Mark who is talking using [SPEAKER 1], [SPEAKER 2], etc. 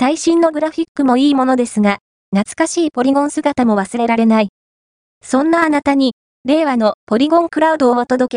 [SPEAKER 1] 最新のグラフィックもいいものですが、懐かしいポリゴン姿も忘れられない。そんなあなたに、令和のポリゴンクラウドをお届け。